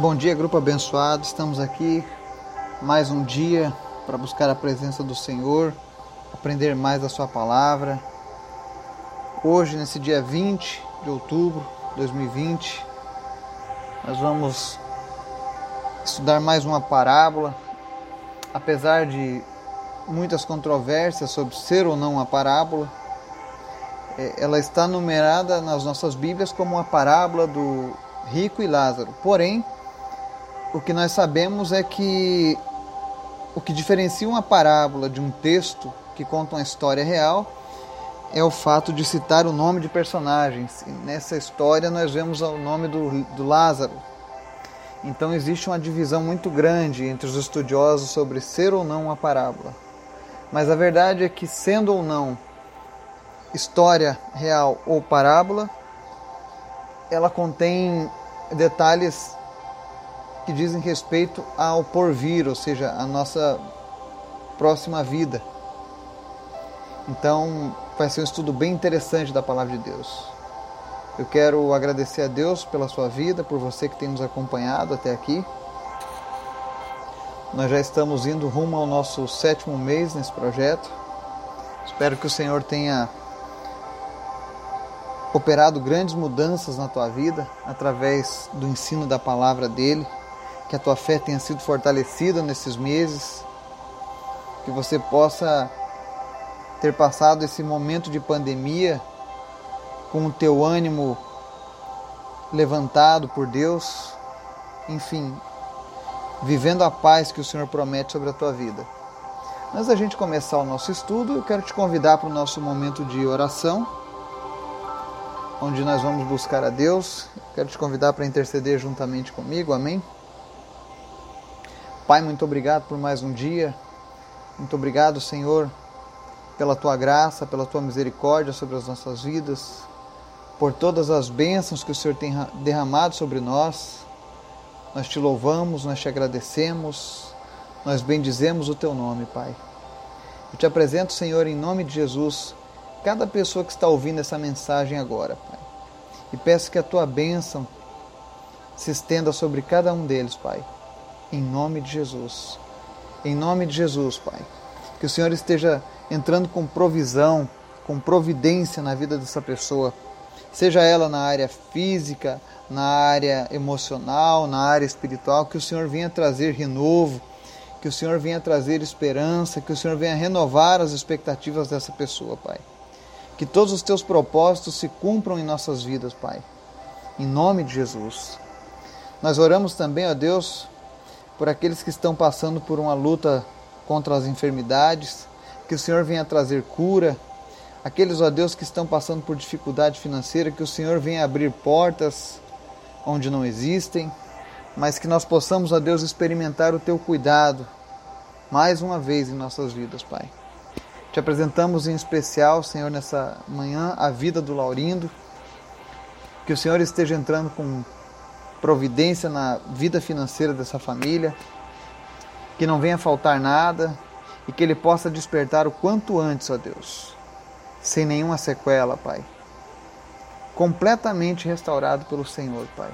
Bom dia, grupo abençoado. Estamos aqui mais um dia para buscar a presença do Senhor, aprender mais da Sua palavra. Hoje, nesse dia 20 de outubro de 2020, nós vamos estudar mais uma parábola. Apesar de muitas controvérsias sobre ser ou não uma parábola, é, ela está numerada nas nossas Bíblias como a parábola do rico e Lázaro. Porém, o que nós sabemos é que o que diferencia uma parábola de um texto que conta uma história real é o fato de citar o nome de personagens. E nessa história nós vemos o nome do, do Lázaro. Então existe uma divisão muito grande entre os estudiosos sobre ser ou não uma parábola. Mas a verdade é que, sendo ou não história real ou parábola, ela contém detalhes que dizem respeito ao porvir, ou seja, a nossa próxima vida. Então, vai ser um estudo bem interessante da palavra de Deus. Eu quero agradecer a Deus pela sua vida, por você que tem nos acompanhado até aqui. Nós já estamos indo rumo ao nosso sétimo mês nesse projeto. Espero que o Senhor tenha operado grandes mudanças na tua vida através do ensino da palavra dele que a tua fé tenha sido fortalecida nesses meses, que você possa ter passado esse momento de pandemia com o teu ânimo levantado por Deus, enfim, vivendo a paz que o Senhor promete sobre a tua vida. Antes da gente começar o nosso estudo, eu quero te convidar para o nosso momento de oração, onde nós vamos buscar a Deus. quero te convidar para interceder juntamente comigo, amém? Pai, muito obrigado por mais um dia. Muito obrigado, Senhor, pela tua graça, pela tua misericórdia sobre as nossas vidas, por todas as bênçãos que o Senhor tem derramado sobre nós. Nós te louvamos, nós te agradecemos, nós bendizemos o teu nome, Pai. Eu te apresento, Senhor, em nome de Jesus, cada pessoa que está ouvindo essa mensagem agora, Pai. E peço que a tua bênção se estenda sobre cada um deles, Pai em nome de Jesus. Em nome de Jesus, Pai. Que o Senhor esteja entrando com provisão, com providência na vida dessa pessoa, seja ela na área física, na área emocional, na área espiritual, que o Senhor venha trazer renovo, que o Senhor venha trazer esperança, que o Senhor venha renovar as expectativas dessa pessoa, Pai. Que todos os teus propósitos se cumpram em nossas vidas, Pai. Em nome de Jesus. Nós oramos também, ó Deus, por aqueles que estão passando por uma luta contra as enfermidades, que o Senhor venha trazer cura. Aqueles, ó Deus, que estão passando por dificuldade financeira, que o Senhor venha abrir portas onde não existem, mas que nós possamos, ó Deus, experimentar o teu cuidado mais uma vez em nossas vidas, Pai. Te apresentamos em especial, Senhor, nessa manhã, a vida do Laurindo. Que o Senhor esteja entrando com providência na vida financeira dessa família, que não venha faltar nada e que ele possa despertar o quanto antes, ó Deus, sem nenhuma sequela, Pai. Completamente restaurado pelo Senhor, Pai.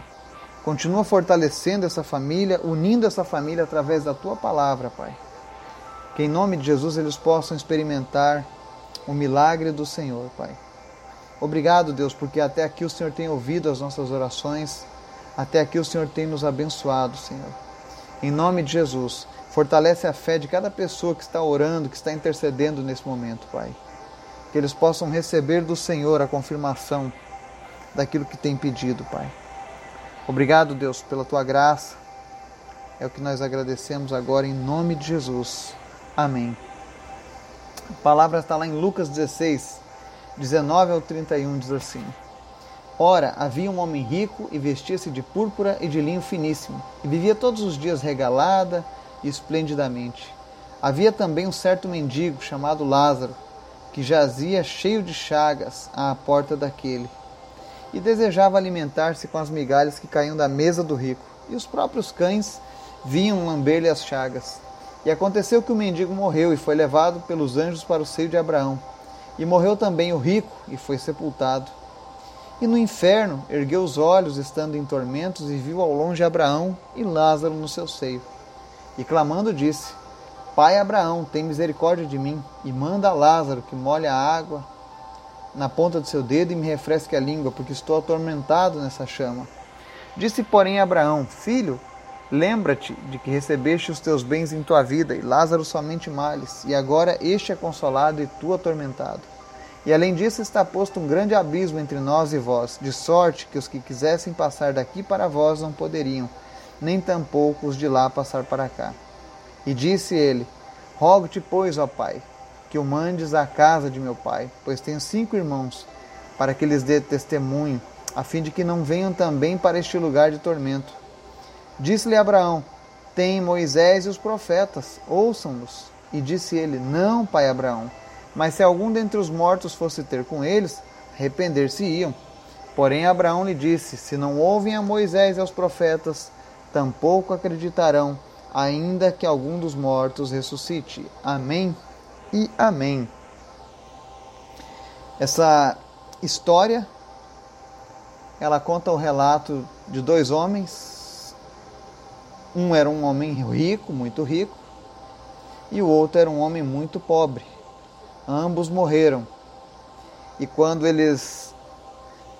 Continua fortalecendo essa família, unindo essa família através da tua palavra, Pai. Que em nome de Jesus eles possam experimentar o milagre do Senhor, Pai. Obrigado, Deus, porque até aqui o Senhor tem ouvido as nossas orações até aqui o Senhor tem nos abençoado, Senhor. Em nome de Jesus, fortalece a fé de cada pessoa que está orando, que está intercedendo nesse momento, Pai. Que eles possam receber do Senhor a confirmação daquilo que tem pedido, Pai. Obrigado, Deus, pela tua graça. É o que nós agradecemos agora em nome de Jesus. Amém. A palavra está lá em Lucas 16, 19 ao 31, diz assim. Ora, havia um homem rico e vestia-se de púrpura e de linho finíssimo, e vivia todos os dias regalada e esplendidamente. Havia também um certo mendigo chamado Lázaro, que jazia cheio de chagas à porta daquele, e desejava alimentar-se com as migalhas que caíam da mesa do rico, e os próprios cães vinham lamber-lhe as chagas. E aconteceu que o mendigo morreu e foi levado pelos anjos para o seio de Abraão. E morreu também o rico e foi sepultado. E no inferno ergueu os olhos, estando em tormentos, e viu ao longe Abraão e Lázaro no seu seio. E clamando disse: Pai Abraão, tem misericórdia de mim, e manda a Lázaro que molhe a água na ponta do seu dedo e me refresque a língua, porque estou atormentado nessa chama. Disse, porém, Abraão: Filho, lembra-te de que recebeste os teus bens em tua vida, e Lázaro somente males, e agora este é consolado e tu atormentado. E além disso está posto um grande abismo entre nós e vós, de sorte que os que quisessem passar daqui para vós não poderiam, nem tampouco os de lá passar para cá. E disse ele: Rogo-te, pois, ó Pai, que o mandes à casa de meu pai, pois tenho cinco irmãos, para que lhes dê testemunho, a fim de que não venham também para este lugar de tormento. Disse-lhe Abraão: Tem Moisés e os profetas, ouçam-nos. E disse ele: Não, pai Abraão mas se algum dentre os mortos fosse ter com eles, arrepender-se-iam. Porém, Abraão lhe disse: Se não ouvem a Moisés e aos profetas, tampouco acreditarão, ainda que algum dos mortos ressuscite. Amém e amém. Essa história ela conta o relato de dois homens. Um era um homem rico, muito rico, e o outro era um homem muito pobre ambos morreram. E quando eles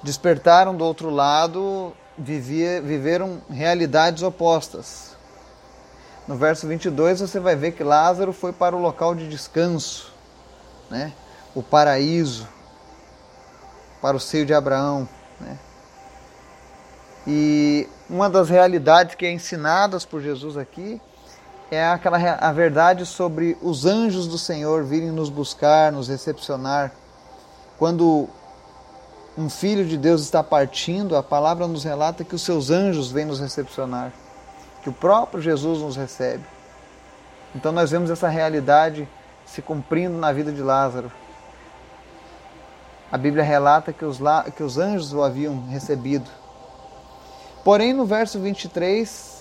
despertaram do outro lado, vivia, viveram realidades opostas. No verso 22 você vai ver que Lázaro foi para o local de descanso, né? o paraíso, para o seio de Abraão. Né? E uma das realidades que é ensinadas por Jesus aqui é aquela a verdade sobre os anjos do Senhor virem nos buscar, nos recepcionar. Quando um filho de Deus está partindo, a palavra nos relata que os seus anjos vêm nos recepcionar, que o próprio Jesus nos recebe. Então nós vemos essa realidade se cumprindo na vida de Lázaro. A Bíblia relata que os, que os anjos o haviam recebido. Porém, no verso 23,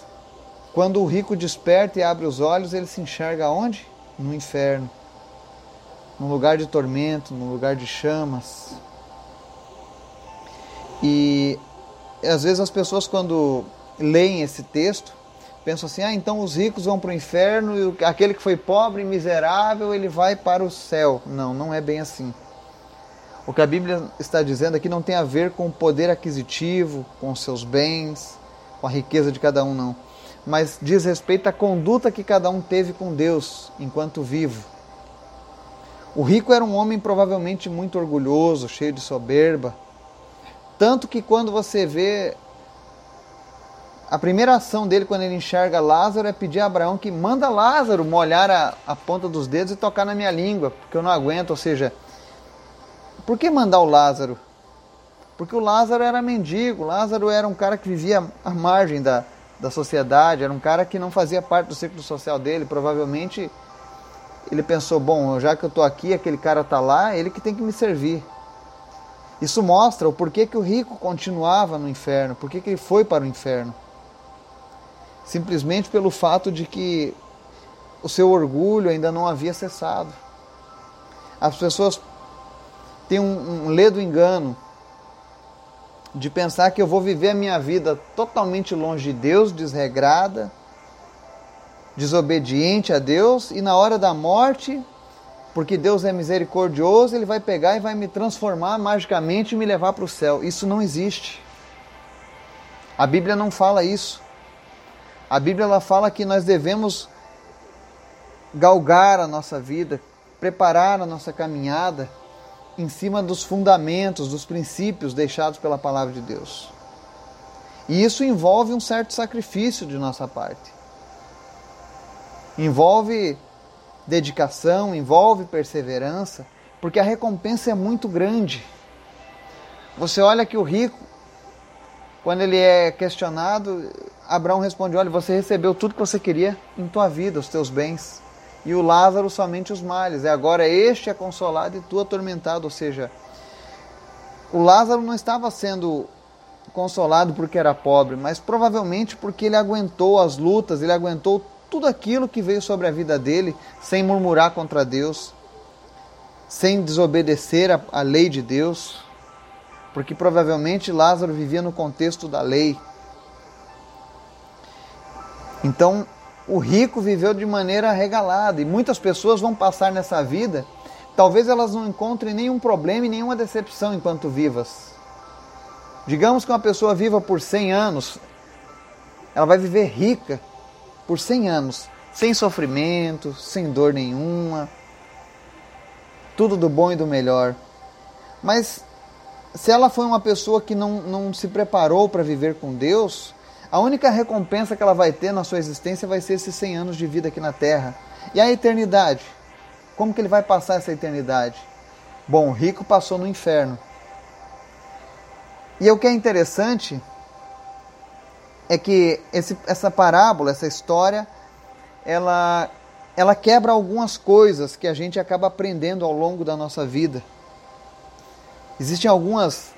quando o rico desperta e abre os olhos, ele se enxerga onde? No inferno. Num lugar de tormento, num lugar de chamas. E às vezes as pessoas, quando leem esse texto, pensam assim: ah, então os ricos vão para o inferno e aquele que foi pobre e miserável ele vai para o céu. Não, não é bem assim. O que a Bíblia está dizendo aqui não tem a ver com o poder aquisitivo, com os seus bens, com a riqueza de cada um, não mas diz respeito à conduta que cada um teve com Deus enquanto vivo. O rico era um homem provavelmente muito orgulhoso, cheio de soberba, tanto que quando você vê a primeira ação dele quando ele enxerga Lázaro é pedir a Abraão que manda Lázaro molhar a, a ponta dos dedos e tocar na minha língua, porque eu não aguento. Ou seja, por que mandar o Lázaro? Porque o Lázaro era mendigo, Lázaro era um cara que vivia à margem da, da sociedade, era um cara que não fazia parte do círculo social dele, provavelmente ele pensou, bom, já que eu estou aqui, aquele cara está lá, ele que tem que me servir. Isso mostra o porquê que o rico continuava no inferno, porquê que ele foi para o inferno. Simplesmente pelo fato de que o seu orgulho ainda não havia cessado. As pessoas têm um, um ledo engano de pensar que eu vou viver a minha vida totalmente longe de Deus, desregrada, desobediente a Deus, e na hora da morte, porque Deus é misericordioso, Ele vai pegar e vai me transformar magicamente e me levar para o céu. Isso não existe. A Bíblia não fala isso. A Bíblia ela fala que nós devemos galgar a nossa vida, preparar a nossa caminhada em cima dos fundamentos, dos princípios deixados pela palavra de Deus. E isso envolve um certo sacrifício de nossa parte. Envolve dedicação, envolve perseverança, porque a recompensa é muito grande. Você olha que o rico, quando ele é questionado, Abraão responde: Olha, você recebeu tudo que você queria em tua vida, os teus bens e o Lázaro somente os males. E agora este é consolado e tu atormentado. Ou seja, o Lázaro não estava sendo consolado porque era pobre, mas provavelmente porque ele aguentou as lutas, ele aguentou tudo aquilo que veio sobre a vida dele sem murmurar contra Deus, sem desobedecer a, a lei de Deus. porque provavelmente Lázaro vivia no contexto da lei. Então, o rico viveu de maneira regalada e muitas pessoas vão passar nessa vida, talvez elas não encontrem nenhum problema e nenhuma decepção enquanto vivas. Digamos que uma pessoa viva por 100 anos, ela vai viver rica por 100 anos, sem sofrimento, sem dor nenhuma, tudo do bom e do melhor. Mas se ela foi uma pessoa que não, não se preparou para viver com Deus, a única recompensa que ela vai ter na sua existência vai ser esses 100 anos de vida aqui na Terra. E a eternidade? Como que ele vai passar essa eternidade? Bom, o rico passou no inferno. E o que é interessante é que esse, essa parábola, essa história, ela, ela quebra algumas coisas que a gente acaba aprendendo ao longo da nossa vida. Existem algumas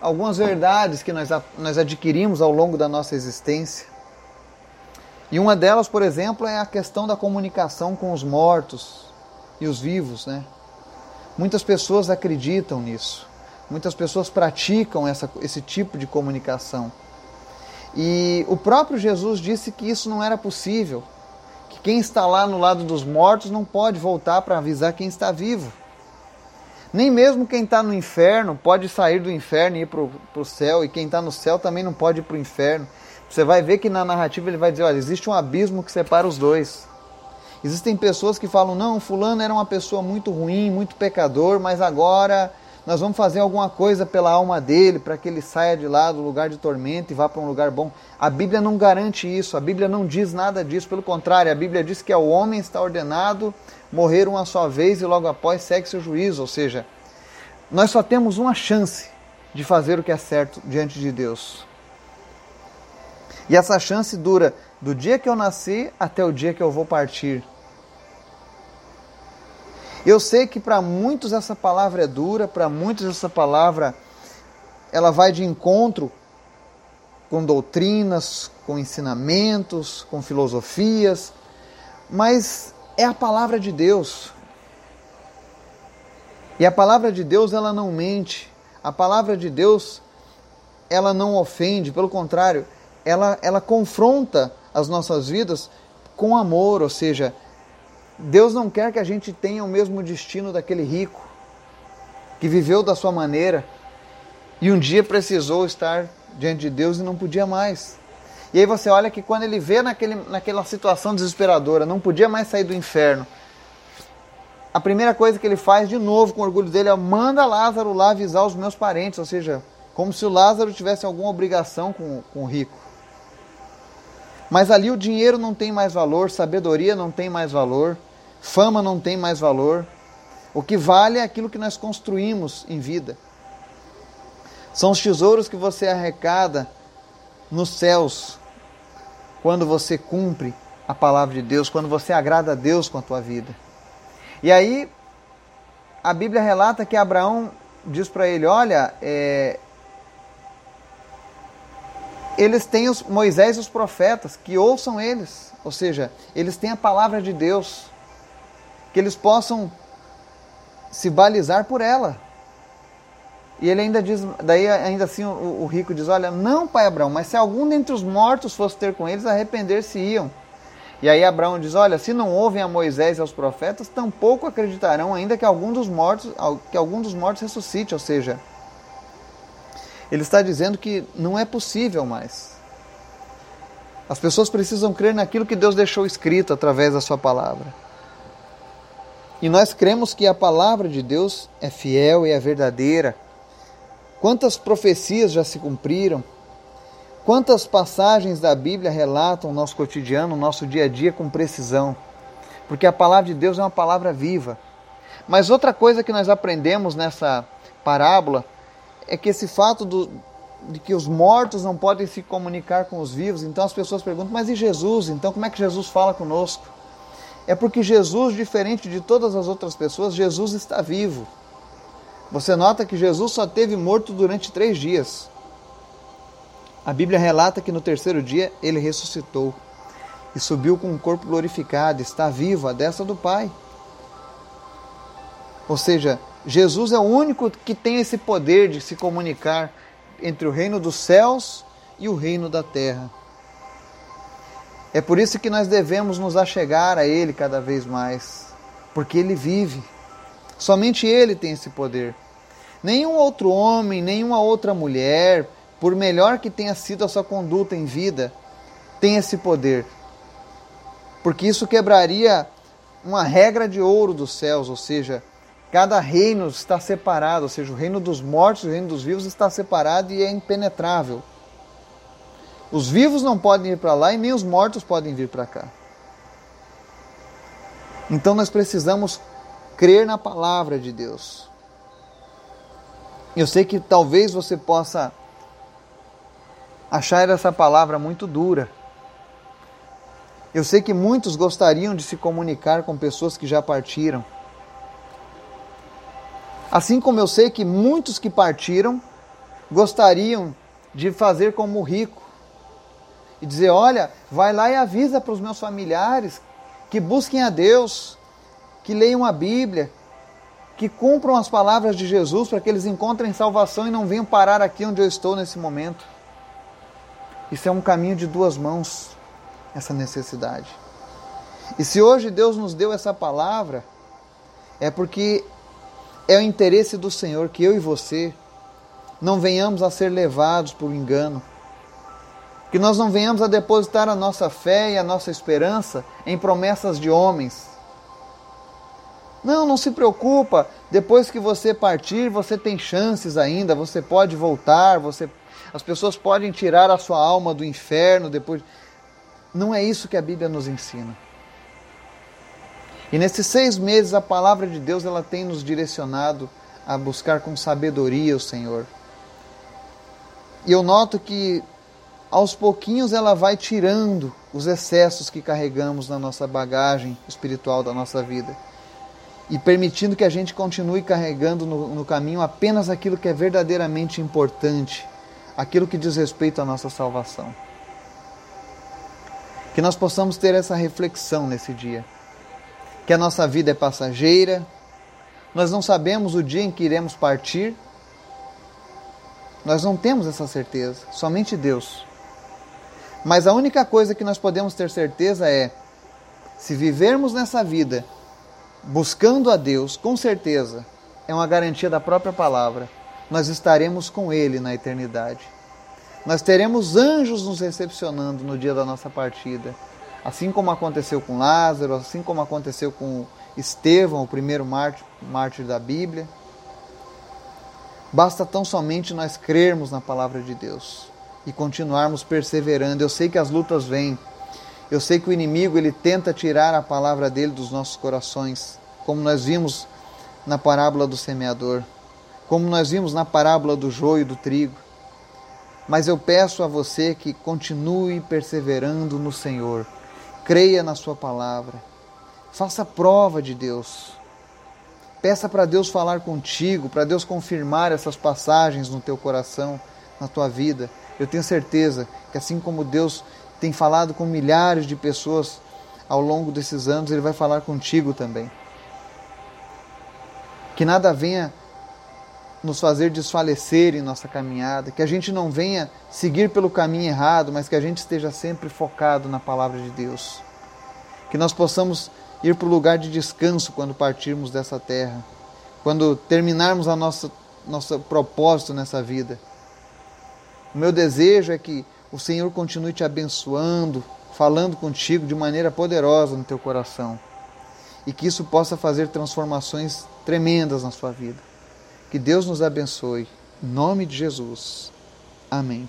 algumas verdades que nós, nós adquirimos ao longo da nossa existência. E uma delas, por exemplo, é a questão da comunicação com os mortos e os vivos. Né? Muitas pessoas acreditam nisso. Muitas pessoas praticam essa, esse tipo de comunicação. E o próprio Jesus disse que isso não era possível, que quem está lá no lado dos mortos não pode voltar para avisar quem está vivo. Nem mesmo quem está no inferno pode sair do inferno e ir para o céu, e quem está no céu também não pode ir para o inferno. Você vai ver que na narrativa ele vai dizer: olha, existe um abismo que separa os dois. Existem pessoas que falam: não, Fulano era uma pessoa muito ruim, muito pecador, mas agora nós vamos fazer alguma coisa pela alma dele para que ele saia de lá do lugar de tormento e vá para um lugar bom. A Bíblia não garante isso, a Bíblia não diz nada disso, pelo contrário, a Bíblia diz que o homem está ordenado morrer uma só vez e logo após segue seu juízo. Ou seja, nós só temos uma chance de fazer o que é certo diante de Deus. E essa chance dura do dia que eu nasci até o dia que eu vou partir. Eu sei que para muitos essa palavra é dura, para muitos essa palavra ela vai de encontro com doutrinas, com ensinamentos, com filosofias, mas é a palavra de Deus. E a palavra de Deus, ela não mente. A palavra de Deus, ela não ofende, pelo contrário, ela, ela confronta as nossas vidas com amor, ou seja, Deus não quer que a gente tenha o mesmo destino daquele rico que viveu da sua maneira e um dia precisou estar diante de Deus e não podia mais. E aí você olha que quando ele vê naquele, naquela situação desesperadora, não podia mais sair do inferno, a primeira coisa que ele faz de novo com orgulho dele é manda Lázaro lá avisar os meus parentes, ou seja, como se o Lázaro tivesse alguma obrigação com, com o rico. Mas ali o dinheiro não tem mais valor, sabedoria não tem mais valor, fama não tem mais valor. O que vale é aquilo que nós construímos em vida. São os tesouros que você arrecada nos céus quando você cumpre a palavra de Deus, quando você agrada a Deus com a tua vida. E aí, a Bíblia relata que Abraão diz para ele: Olha, é, eles têm os Moisés e os profetas, que ouçam eles, ou seja, eles têm a palavra de Deus, que eles possam se balizar por ela. E ele ainda diz, daí ainda assim o, o, rico diz: Olha, não, pai Abraão, mas se algum dentre os mortos fosse ter com eles, arrepender-se-iam. E aí Abraão diz: Olha, se não ouvem a Moisés e aos profetas, tampouco acreditarão ainda que algum dos mortos, que algum dos mortos ressuscite. Ou seja, ele está dizendo que não é possível mais. As pessoas precisam crer naquilo que Deus deixou escrito através da sua palavra. E nós cremos que a palavra de Deus é fiel e é verdadeira Quantas profecias já se cumpriram? Quantas passagens da Bíblia relatam o nosso cotidiano, o nosso dia a dia com precisão? Porque a palavra de Deus é uma palavra viva. Mas outra coisa que nós aprendemos nessa parábola é que esse fato do, de que os mortos não podem se comunicar com os vivos, então as pessoas perguntam, mas e Jesus? Então como é que Jesus fala conosco? É porque Jesus, diferente de todas as outras pessoas, Jesus está vivo. Você nota que Jesus só teve morto durante três dias. A Bíblia relata que no terceiro dia ele ressuscitou e subiu com um corpo glorificado, está vivo à destra do Pai. Ou seja, Jesus é o único que tem esse poder de se comunicar entre o reino dos céus e o reino da terra. É por isso que nós devemos nos achegar a Ele cada vez mais, porque Ele vive. Somente Ele tem esse poder. Nenhum outro homem, nenhuma outra mulher, por melhor que tenha sido a sua conduta em vida, tem esse poder. Porque isso quebraria uma regra de ouro dos céus, ou seja, cada reino está separado, ou seja, o reino dos mortos e o reino dos vivos está separado e é impenetrável. Os vivos não podem ir para lá e nem os mortos podem vir para cá. Então nós precisamos crer na palavra de Deus. Eu sei que talvez você possa achar essa palavra muito dura. Eu sei que muitos gostariam de se comunicar com pessoas que já partiram. Assim como eu sei que muitos que partiram gostariam de fazer como o rico e dizer: Olha, vai lá e avisa para os meus familiares que busquem a Deus, que leiam a Bíblia, que cumpram as palavras de Jesus para que eles encontrem salvação e não venham parar aqui onde eu estou nesse momento. Isso é um caminho de duas mãos, essa necessidade. E se hoje Deus nos deu essa palavra, é porque é o interesse do Senhor que eu e você não venhamos a ser levados por engano que nós não venhamos a depositar a nossa fé e a nossa esperança em promessas de homens. Não, não se preocupa. Depois que você partir, você tem chances ainda. Você pode voltar. Você, as pessoas podem tirar a sua alma do inferno depois. Não é isso que a Bíblia nos ensina. E nesses seis meses a palavra de Deus ela tem nos direcionado a buscar com sabedoria o Senhor. E eu noto que aos pouquinhos ela vai tirando os excessos que carregamos na nossa bagagem espiritual da nossa vida e permitindo que a gente continue carregando no, no, caminho apenas aquilo que é verdadeiramente importante, aquilo que diz respeito à nossa salvação. Que nós possamos ter essa reflexão nesse dia. Que a nossa vida é passageira, nós não sabemos o dia em que iremos partir, nós não temos essa certeza, somente Deus. Mas a única coisa que nós podemos ter certeza é: se vivermos nessa vida buscando a Deus, com certeza, é uma garantia da própria palavra, nós estaremos com Ele na eternidade. Nós teremos anjos nos recepcionando no dia da nossa partida, assim como aconteceu com Lázaro, assim como aconteceu com Estevão, o primeiro mártir, mártir da Bíblia. Basta tão somente nós crermos na palavra de Deus e continuarmos perseverando. Eu sei que as lutas vêm. Eu sei que o inimigo ele tenta tirar a palavra dele dos nossos corações, como nós vimos na parábola do semeador, como nós vimos na parábola do joio e do trigo. Mas eu peço a você que continue perseverando no Senhor. Creia na sua palavra. Faça prova de Deus. Peça para Deus falar contigo, para Deus confirmar essas passagens no teu coração, na tua vida. Eu tenho certeza que assim como Deus tem falado com milhares de pessoas ao longo desses anos, Ele vai falar contigo também. Que nada venha nos fazer desfalecer em nossa caminhada, que a gente não venha seguir pelo caminho errado, mas que a gente esteja sempre focado na palavra de Deus. Que nós possamos ir para o lugar de descanso quando partirmos dessa terra, quando terminarmos a nossa nosso propósito nessa vida o meu desejo é que o Senhor continue te abençoando, falando contigo de maneira poderosa no teu coração. E que isso possa fazer transformações tremendas na sua vida. Que Deus nos abençoe. Em nome de Jesus. Amém.